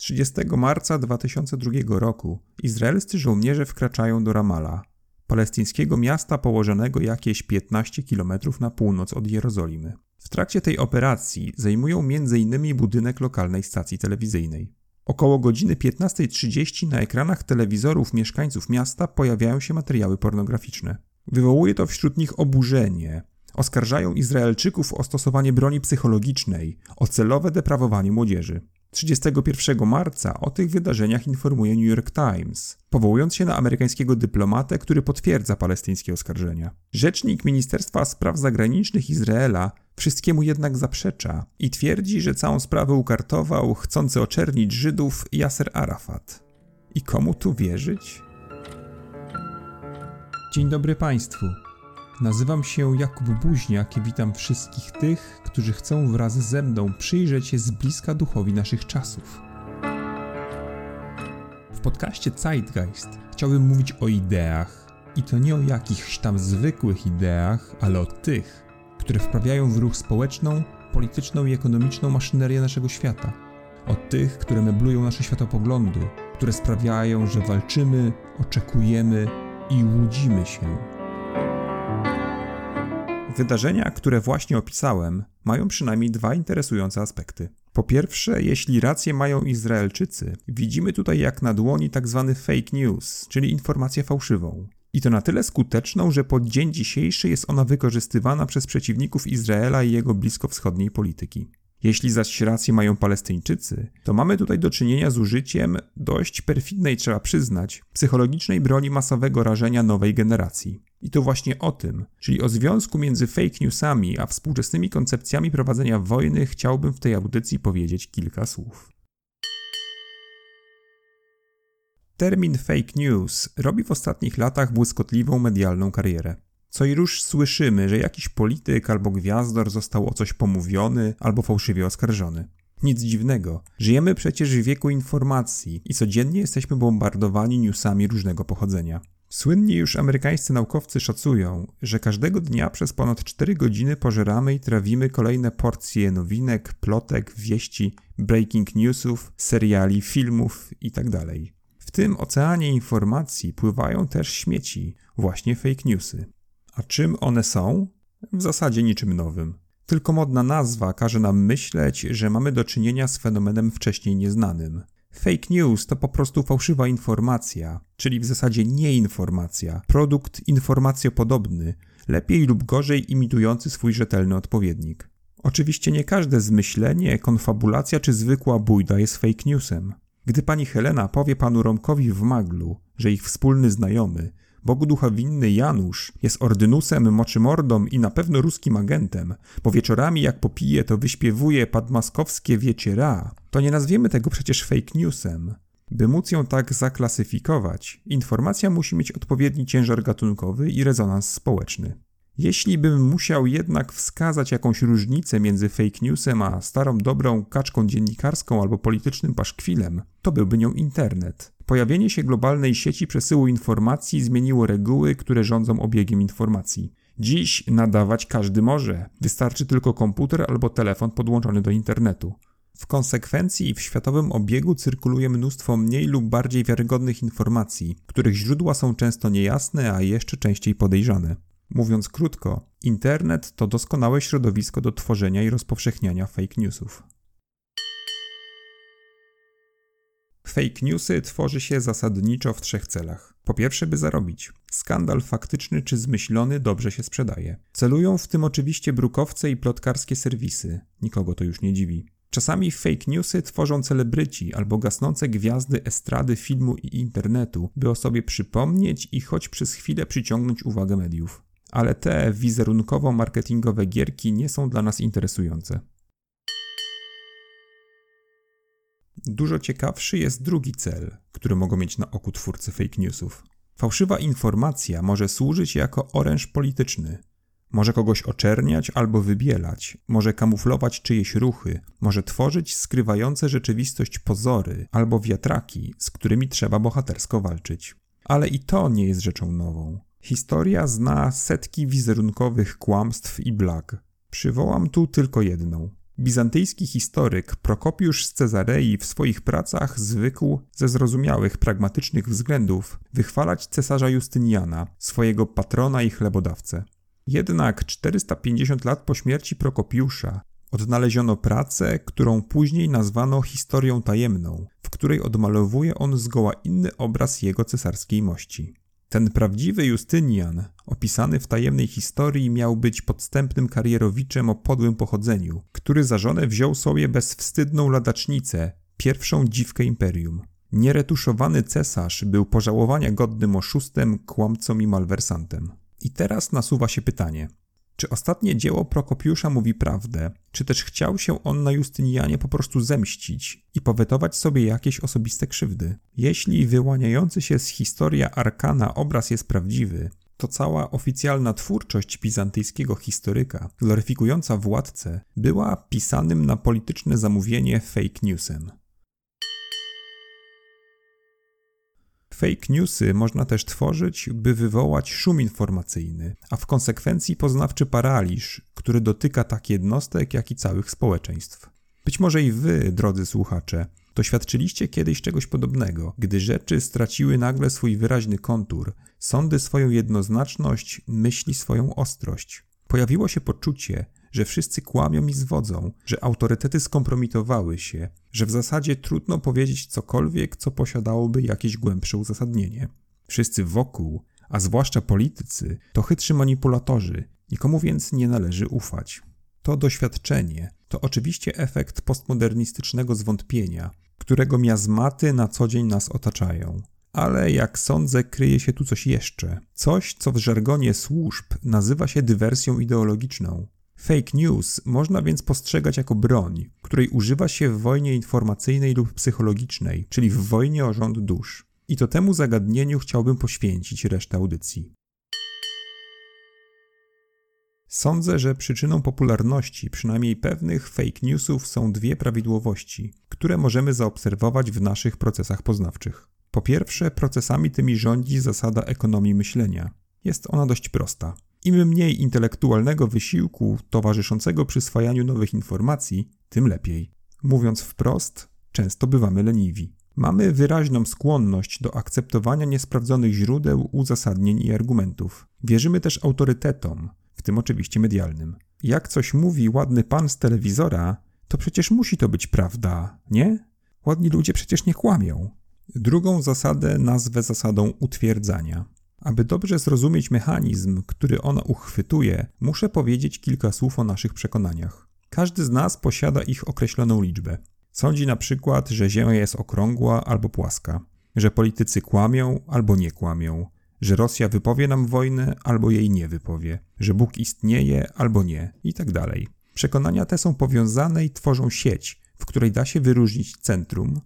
30 marca 2002 roku izraelscy żołnierze wkraczają do Ramala, palestyńskiego miasta położonego jakieś 15 km na północ od Jerozolimy. W trakcie tej operacji zajmują m.in. budynek lokalnej stacji telewizyjnej. Około godziny 15.30 na ekranach telewizorów mieszkańców miasta pojawiają się materiały pornograficzne. Wywołuje to wśród nich oburzenie. Oskarżają Izraelczyków o stosowanie broni psychologicznej, o celowe deprawowanie młodzieży. 31 marca o tych wydarzeniach informuje New York Times, powołując się na amerykańskiego dyplomatę, który potwierdza palestyńskie oskarżenia. Rzecznik Ministerstwa Spraw Zagranicznych Izraela wszystkiemu jednak zaprzecza i twierdzi, że całą sprawę ukartował chcący oczernić Żydów Yasser Arafat. I komu tu wierzyć? Dzień dobry Państwu. Nazywam się Jakub Buźniak i witam wszystkich tych, którzy chcą wraz ze mną przyjrzeć się z bliska duchowi naszych czasów. W podcaście Zeitgeist chciałbym mówić o ideach i to nie o jakichś tam zwykłych ideach, ale o tych, które wprawiają w ruch społeczną, polityczną i ekonomiczną maszynerię naszego świata. O tych, które meblują nasze światopoglądy, które sprawiają, że walczymy, oczekujemy i łudzimy się. Wydarzenia, które właśnie opisałem, mają przynajmniej dwa interesujące aspekty. Po pierwsze, jeśli rację mają Izraelczycy, widzimy tutaj jak na dłoni tzw. Tak fake news, czyli informację fałszywą. I to na tyle skuteczną, że pod dzień dzisiejszy jest ona wykorzystywana przez przeciwników Izraela i jego bliskowschodniej polityki. Jeśli zaś rację mają Palestyńczycy, to mamy tutaj do czynienia z użyciem dość perfidnej, trzeba przyznać, psychologicznej broni masowego rażenia nowej generacji. I to właśnie o tym, czyli o związku między fake newsami a współczesnymi koncepcjami prowadzenia wojny, chciałbym w tej audycji powiedzieć kilka słów. Termin fake news robi w ostatnich latach błyskotliwą medialną karierę. Co i róż słyszymy, że jakiś polityk albo gwiazdor został o coś pomówiony albo fałszywie oskarżony. Nic dziwnego. Żyjemy przecież w wieku informacji i codziennie jesteśmy bombardowani newsami różnego pochodzenia. Słynni już amerykańscy naukowcy szacują, że każdego dnia przez ponad 4 godziny pożeramy i trawimy kolejne porcje nowinek, plotek, wieści, breaking newsów, seriali, filmów itd. Tak w tym oceanie informacji pływają też śmieci, właśnie fake newsy. A czym one są? W zasadzie niczym nowym. Tylko modna nazwa każe nam myśleć, że mamy do czynienia z fenomenem wcześniej nieznanym. Fake news to po prostu fałszywa informacja, czyli w zasadzie nieinformacja, produkt informacjopodobny, lepiej lub gorzej imitujący swój rzetelny odpowiednik. Oczywiście nie każde zmyślenie, konfabulacja czy zwykła bójda jest fake newsem. Gdy pani Helena powie panu Romkowi w maglu, że ich wspólny znajomy, Bogu ducha winny Janusz jest ordynusem, moczymordą i na pewno ruskim agentem, bo wieczorami jak popije, to wyśpiewuje padmaskowskie wieciera, to nie nazwiemy tego przecież fake newsem. By móc ją tak zaklasyfikować, informacja musi mieć odpowiedni ciężar gatunkowy i rezonans społeczny. Jeśli bym musiał jednak wskazać jakąś różnicę między fake newsem a starą dobrą kaczką dziennikarską albo politycznym paszkwilem, to byłby nią internet. Pojawienie się globalnej sieci przesyłu informacji zmieniło reguły, które rządzą obiegiem informacji. Dziś nadawać każdy może, wystarczy tylko komputer albo telefon podłączony do internetu. W konsekwencji w światowym obiegu cyrkuluje mnóstwo mniej lub bardziej wiarygodnych informacji, których źródła są często niejasne, a jeszcze częściej podejrzane. Mówiąc krótko, internet to doskonałe środowisko do tworzenia i rozpowszechniania fake newsów. Fake newsy tworzy się zasadniczo w trzech celach. Po pierwsze, by zarobić. Skandal faktyczny czy zmyślony dobrze się sprzedaje. Celują w tym oczywiście brukowce i plotkarskie serwisy. Nikogo to już nie dziwi. Czasami fake newsy tworzą celebryci albo gasnące gwiazdy estrady, filmu i internetu, by o sobie przypomnieć i choć przez chwilę przyciągnąć uwagę mediów. Ale te wizerunkowo-marketingowe gierki nie są dla nas interesujące. Dużo ciekawszy jest drugi cel, który mogą mieć na oku twórcy fake newsów. Fałszywa informacja może służyć jako oręż polityczny. Może kogoś oczerniać albo wybielać, może kamuflować czyjeś ruchy, może tworzyć skrywające rzeczywistość pozory albo wiatraki, z którymi trzeba bohatersko walczyć. Ale i to nie jest rzeczą nową. Historia zna setki wizerunkowych kłamstw i blag. Przywołam tu tylko jedną. Bizantyjski historyk Prokopiusz z Cezarei w swoich pracach zwykł ze zrozumiałych, pragmatycznych względów wychwalać cesarza Justyniana, swojego patrona i chlebodawcę. Jednak 450 lat po śmierci Prokopiusza odnaleziono pracę, którą później nazwano historią tajemną, w której odmalowuje on zgoła inny obraz jego cesarskiej mości. Ten prawdziwy Justynian, opisany w tajemnej historii, miał być podstępnym karierowiczem o podłym pochodzeniu, który za żonę wziął sobie bezwstydną ladacznicę, pierwszą dziwkę imperium. Nieretuszowany cesarz był pożałowania godnym oszustem, kłamcą i malwersantem. I teraz nasuwa się pytanie: czy ostatnie dzieło Prokopiusza mówi prawdę, czy też chciał się on na Justynianie po prostu zemścić i powetować sobie jakieś osobiste krzywdy? Jeśli wyłaniający się z historia Arkana obraz jest prawdziwy, to cała oficjalna twórczość bizantyjskiego historyka, gloryfikująca władcę, była pisanym na polityczne zamówienie fake newsem. Fake newsy można też tworzyć, by wywołać szum informacyjny, a w konsekwencji poznawczy paraliż, który dotyka tak jednostek, jak i całych społeczeństw. Być może i wy, drodzy słuchacze, doświadczyliście kiedyś czegoś podobnego, gdy rzeczy straciły nagle swój wyraźny kontur, sądy swoją jednoznaczność, myśli swoją ostrość. Pojawiło się poczucie, że wszyscy kłamią i zwodzą, że autorytety skompromitowały się, że w zasadzie trudno powiedzieć cokolwiek, co posiadałoby jakieś głębsze uzasadnienie. Wszyscy wokół, a zwłaszcza politycy, to chytrzy manipulatorzy, nikomu więc nie należy ufać. To doświadczenie to oczywiście efekt postmodernistycznego zwątpienia, którego miazmaty na co dzień nas otaczają. Ale jak sądzę, kryje się tu coś jeszcze. Coś, co w żargonie służb nazywa się dywersją ideologiczną. Fake news można więc postrzegać jako broń, której używa się w wojnie informacyjnej lub psychologicznej, czyli w wojnie o rząd dusz. I to temu zagadnieniu chciałbym poświęcić resztę audycji. Sądzę, że przyczyną popularności przynajmniej pewnych fake newsów są dwie prawidłowości, które możemy zaobserwować w naszych procesach poznawczych. Po pierwsze, procesami tymi rządzi zasada ekonomii myślenia. Jest ona dość prosta. Im mniej intelektualnego wysiłku towarzyszącego przyswajaniu nowych informacji, tym lepiej. Mówiąc wprost, często bywamy leniwi. Mamy wyraźną skłonność do akceptowania niesprawdzonych źródeł, uzasadnień i argumentów. Wierzymy też autorytetom, w tym oczywiście medialnym. Jak coś mówi ładny pan z telewizora, to przecież musi to być prawda, nie? Ładni ludzie przecież nie kłamią. Drugą zasadę nazwę zasadą utwierdzania. Aby dobrze zrozumieć mechanizm, który ona uchwytuje, muszę powiedzieć kilka słów o naszych przekonaniach. Każdy z nas posiada ich określoną liczbę. Sądzi na przykład, że Ziemia jest okrągła albo płaska, że politycy kłamią albo nie kłamią, że Rosja wypowie nam wojnę albo jej nie wypowie, że Bóg istnieje albo nie, itd. Tak Przekonania te są powiązane i tworzą sieć, w której da się wyróżnić centrum,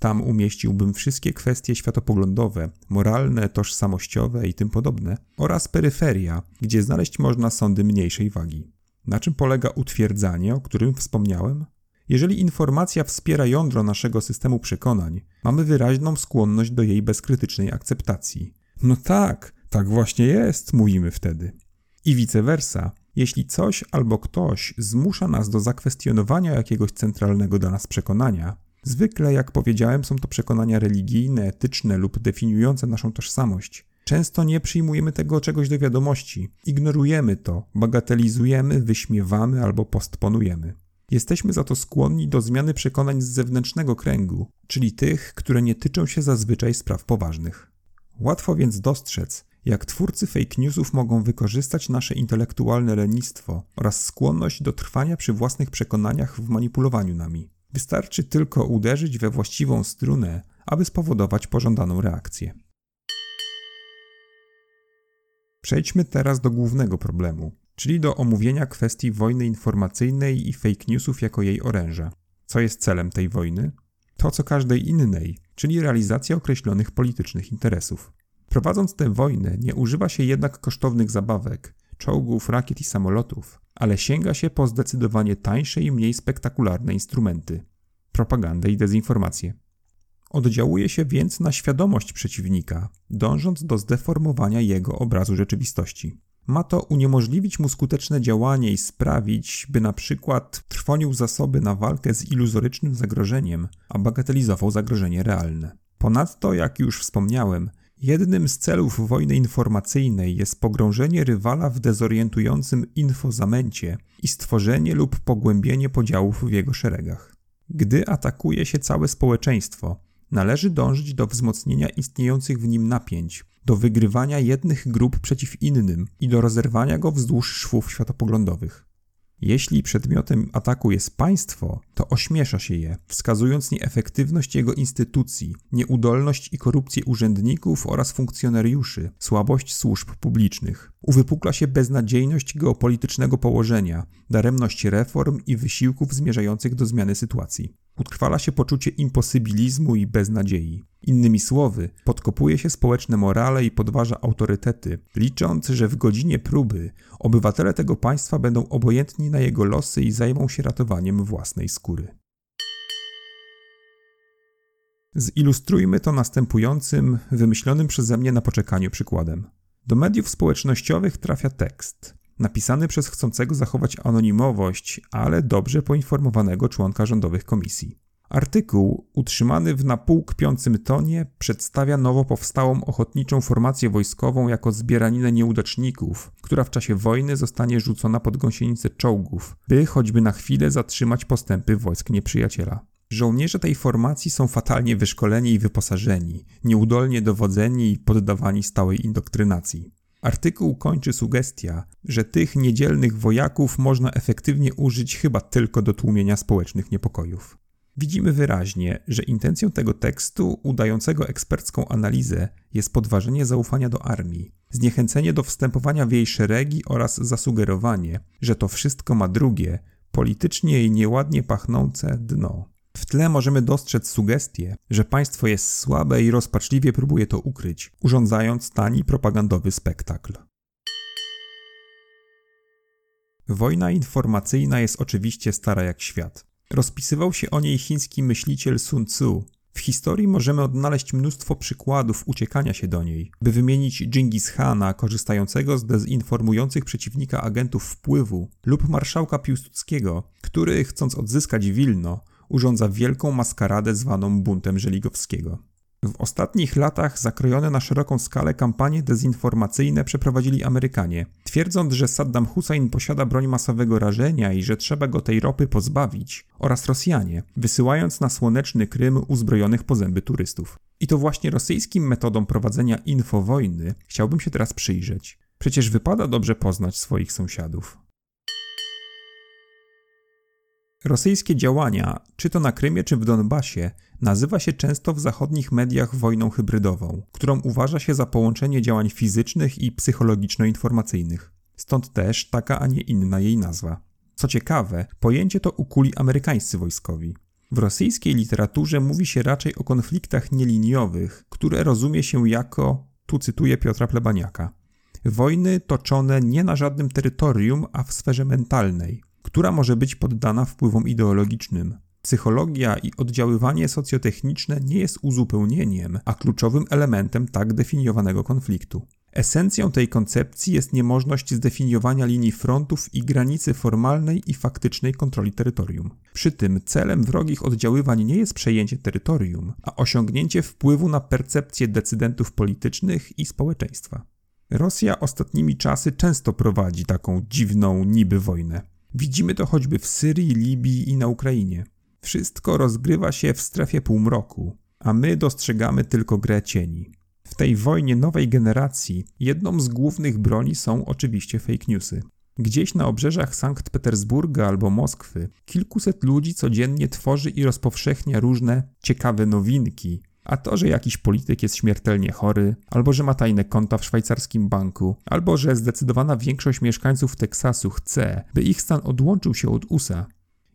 tam umieściłbym wszystkie kwestie światopoglądowe, moralne, tożsamościowe i tym podobne, oraz peryferia, gdzie znaleźć można sądy mniejszej wagi. Na czym polega utwierdzanie, o którym wspomniałem? Jeżeli informacja wspiera jądro naszego systemu przekonań, mamy wyraźną skłonność do jej bezkrytycznej akceptacji. No tak, tak właśnie jest, mówimy wtedy. I vice versa. Jeśli coś albo ktoś zmusza nas do zakwestionowania jakiegoś centralnego dla nas przekonania, Zwykle, jak powiedziałem, są to przekonania religijne, etyczne lub definiujące naszą tożsamość. Często nie przyjmujemy tego czegoś do wiadomości, ignorujemy to, bagatelizujemy, wyśmiewamy albo postponujemy. Jesteśmy za to skłonni do zmiany przekonań z zewnętrznego kręgu, czyli tych, które nie tyczą się zazwyczaj spraw poważnych. Łatwo więc dostrzec, jak twórcy fake newsów mogą wykorzystać nasze intelektualne lenistwo oraz skłonność do trwania przy własnych przekonaniach w manipulowaniu nami. Wystarczy tylko uderzyć we właściwą strunę, aby spowodować pożądaną reakcję. Przejdźmy teraz do głównego problemu, czyli do omówienia kwestii wojny informacyjnej i fake newsów jako jej oręża. Co jest celem tej wojny? To co każdej innej, czyli realizacja określonych politycznych interesów. Prowadząc tę wojnę, nie używa się jednak kosztownych zabawek, czołgów, rakiet i samolotów, ale sięga się po zdecydowanie tańsze i mniej spektakularne instrumenty propagandę i dezinformację. Oddziałuje się więc na świadomość przeciwnika, dążąc do zdeformowania jego obrazu rzeczywistości. Ma to uniemożliwić mu skuteczne działanie i sprawić, by na przykład trwonił zasoby na walkę z iluzorycznym zagrożeniem, a bagatelizował zagrożenie realne. Ponadto, jak już wspomniałem, jednym z celów wojny informacyjnej jest pogrążenie rywala w dezorientującym infozamęcie i stworzenie lub pogłębienie podziałów w jego szeregach. Gdy atakuje się całe społeczeństwo, należy dążyć do wzmocnienia istniejących w nim napięć, do wygrywania jednych grup przeciw innym i do rozerwania go wzdłuż szwów światopoglądowych. Jeśli przedmiotem ataku jest państwo, to ośmiesza się je, wskazując nieefektywność jego instytucji, nieudolność i korupcję urzędników oraz funkcjonariuszy, słabość służb publicznych. Uwypukla się beznadziejność geopolitycznego położenia, daremność reform i wysiłków zmierzających do zmiany sytuacji. Utrwala się poczucie imposybilizmu i beznadziei. Innymi słowy, podkopuje się społeczne morale i podważa autorytety, licząc, że w godzinie próby obywatele tego państwa będą obojętni na jego losy i zajmą się ratowaniem własnej skóry. Zilustrujmy to następującym, wymyślonym przeze mnie na poczekaniu przykładem. Do mediów społecznościowych trafia tekst, napisany przez chcącego zachować anonimowość, ale dobrze poinformowanego członka rządowych komisji. Artykuł, utrzymany w napół kpiącym tonie, przedstawia nowo powstałą ochotniczą formację wojskową jako zbieraninę nieudaczników, która w czasie wojny zostanie rzucona pod gąsienicę czołgów, by choćby na chwilę zatrzymać postępy wojsk nieprzyjaciela. Żołnierze tej formacji są fatalnie wyszkoleni i wyposażeni, nieudolnie dowodzeni i poddawani stałej indoktrynacji. Artykuł kończy sugestia, że tych niedzielnych wojaków można efektywnie użyć chyba tylko do tłumienia społecznych niepokojów. Widzimy wyraźnie, że intencją tego tekstu, udającego ekspercką analizę, jest podważenie zaufania do armii, zniechęcenie do wstępowania w jej szeregi oraz zasugerowanie, że to wszystko ma drugie, politycznie i nieładnie pachnące dno. W tle możemy dostrzec sugestię, że państwo jest słabe i rozpaczliwie próbuje to ukryć, urządzając tani propagandowy spektakl. Wojna informacyjna jest oczywiście stara jak świat. Rozpisywał się o niej chiński myśliciel Sun Tzu. W historii możemy odnaleźć mnóstwo przykładów uciekania się do niej, by wymienić Genghis Khana korzystającego z dezinformujących przeciwnika agentów wpływu lub marszałka Piłsudskiego, który chcąc odzyskać Wilno, urządza wielką maskaradę zwaną buntem Żeligowskiego. W ostatnich latach zakrojone na szeroką skalę kampanie dezinformacyjne przeprowadzili Amerykanie, twierdząc, że Saddam Hussein posiada broń masowego rażenia i że trzeba go tej ropy pozbawić, oraz Rosjanie, wysyłając na słoneczny Krym uzbrojonych po zęby turystów. I to właśnie rosyjskim metodom prowadzenia infowojny chciałbym się teraz przyjrzeć. Przecież wypada dobrze poznać swoich sąsiadów. Rosyjskie działania, czy to na Krymie, czy w Donbasie, nazywa się często w zachodnich mediach wojną hybrydową, którą uważa się za połączenie działań fizycznych i psychologiczno-informacyjnych. Stąd też taka, a nie inna jej nazwa. Co ciekawe, pojęcie to ukuli amerykańscy wojskowi. W rosyjskiej literaturze mówi się raczej o konfliktach nieliniowych, które rozumie się jako, tu cytuję Piotra Plebaniaka, wojny toczone nie na żadnym terytorium, a w sferze mentalnej, która może być poddana wpływom ideologicznym. Psychologia i oddziaływanie socjotechniczne nie jest uzupełnieniem, a kluczowym elementem tak definiowanego konfliktu. Esencją tej koncepcji jest niemożność zdefiniowania linii frontów i granicy formalnej i faktycznej kontroli terytorium. Przy tym celem wrogich oddziaływań nie jest przejęcie terytorium, a osiągnięcie wpływu na percepcję decydentów politycznych i społeczeństwa. Rosja ostatnimi czasy często prowadzi taką dziwną niby wojnę. Widzimy to choćby w Syrii, Libii i na Ukrainie. Wszystko rozgrywa się w strefie półmroku, a my dostrzegamy tylko grę cieni. W tej wojnie nowej generacji jedną z głównych broni są oczywiście fake newsy. Gdzieś na obrzeżach Sankt Petersburga albo Moskwy kilkuset ludzi codziennie tworzy i rozpowszechnia różne ciekawe nowinki, a to, że jakiś polityk jest śmiertelnie chory, albo że ma tajne konta w szwajcarskim banku, albo że zdecydowana większość mieszkańców Teksasu chce, by ich stan odłączył się od USA.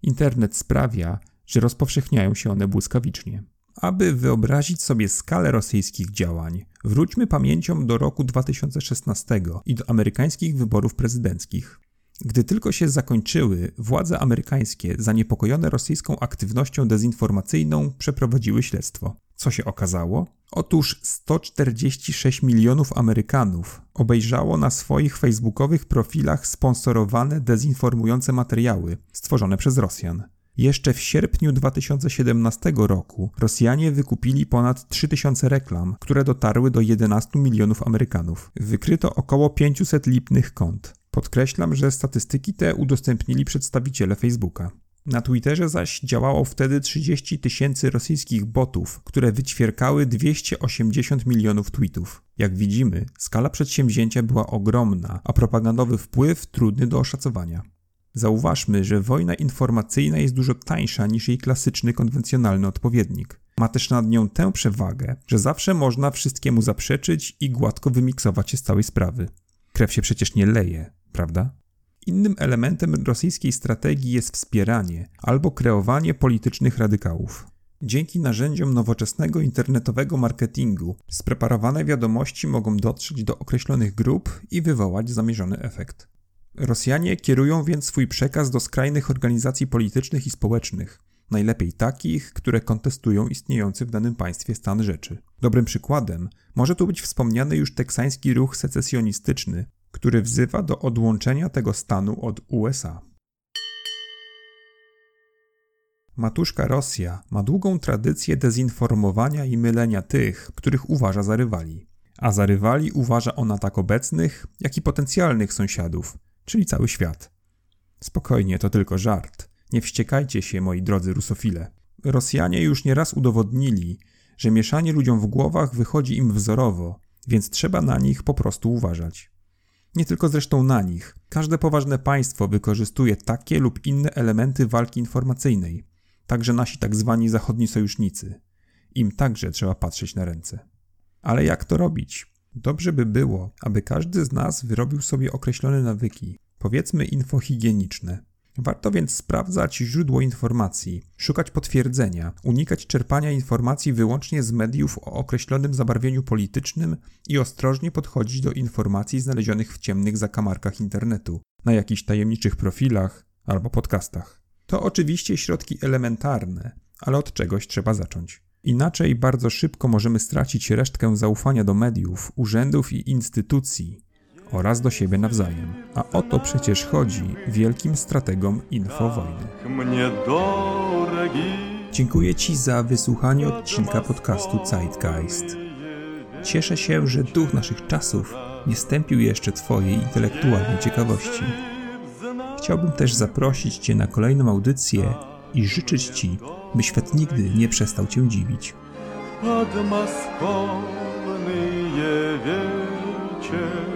Internet sprawia, że rozpowszechniają się one błyskawicznie. Aby wyobrazić sobie skalę rosyjskich działań, wróćmy pamięcią do roku 2016 i do amerykańskich wyborów prezydenckich. Gdy tylko się zakończyły, władze amerykańskie, zaniepokojone rosyjską aktywnością dezinformacyjną, przeprowadziły śledztwo. Co się okazało? Otóż 146 milionów Amerykanów obejrzało na swoich facebookowych profilach sponsorowane dezinformujące materiały stworzone przez Rosjan. Jeszcze w sierpniu 2017 roku Rosjanie wykupili ponad 3000 reklam, które dotarły do 11 milionów Amerykanów. Wykryto około 500 lipnych kont. Podkreślam, że statystyki te udostępnili przedstawiciele Facebooka. Na Twitterze zaś działało wtedy 30 tysięcy rosyjskich botów, które wyćwierkały 280 milionów tweetów. Jak widzimy, skala przedsięwzięcia była ogromna, a propagandowy wpływ trudny do oszacowania. Zauważmy, że wojna informacyjna jest dużo tańsza niż jej klasyczny, konwencjonalny odpowiednik. Ma też nad nią tę przewagę, że zawsze można wszystkiemu zaprzeczyć i gładko wymiksować się z całej sprawy. Krew się przecież nie leje, prawda? Innym elementem rosyjskiej strategii jest wspieranie albo kreowanie politycznych radykałów. Dzięki narzędziom nowoczesnego internetowego marketingu spreparowane wiadomości mogą dotrzeć do określonych grup i wywołać zamierzony efekt. Rosjanie kierują więc swój przekaz do skrajnych organizacji politycznych i społecznych, najlepiej takich, które kontestują istniejący w danym państwie stan rzeczy. Dobrym przykładem może tu być wspomniany już teksański ruch secesjonistyczny, który wzywa do odłączenia tego stanu od USA. Matuszka Rosja ma długą tradycję dezinformowania i mylenia tych, których uważa za rywali. A za rywali uważa ona tak obecnych, jak i potencjalnych sąsiadów, czyli cały świat. Spokojnie, to tylko żart. Nie wściekajcie się, moi drodzy rusofile. Rosjanie już nieraz udowodnili, że mieszanie ludziom w głowach wychodzi im wzorowo, więc trzeba na nich po prostu uważać. Nie tylko zresztą na nich. Każde poważne państwo wykorzystuje takie lub inne elementy walki informacyjnej, także nasi tak zwani zachodni sojusznicy. Im także trzeba patrzeć na ręce. Ale jak to robić? Dobrze by było, aby każdy z nas wyrobił sobie określone nawyki, powiedzmy infohigieniczne. Warto więc sprawdzać źródło informacji, szukać potwierdzenia, unikać czerpania informacji wyłącznie z mediów o określonym zabarwieniu politycznym i ostrożnie podchodzić do informacji znalezionych w ciemnych zakamarkach internetu, na jakichś tajemniczych profilach albo podcastach. To oczywiście środki elementarne, ale od czegoś trzeba zacząć. Inaczej bardzo szybko możemy stracić resztkę zaufania do mediów, urzędów i instytucji oraz do siebie nawzajem. A o to przecież chodzi wielkim strategom infowojny. Dziękuję Ci za wysłuchanie odcinka podcastu Zeitgeist. Cieszę się, że duch naszych czasów nie stępił jeszcze Twojej intelektualnej ciekawości. Chciałbym też zaprosić Cię na kolejną audycję i życzyć Ci, by świat nigdy nie przestał Cię dziwić. Podmoskovny wiecie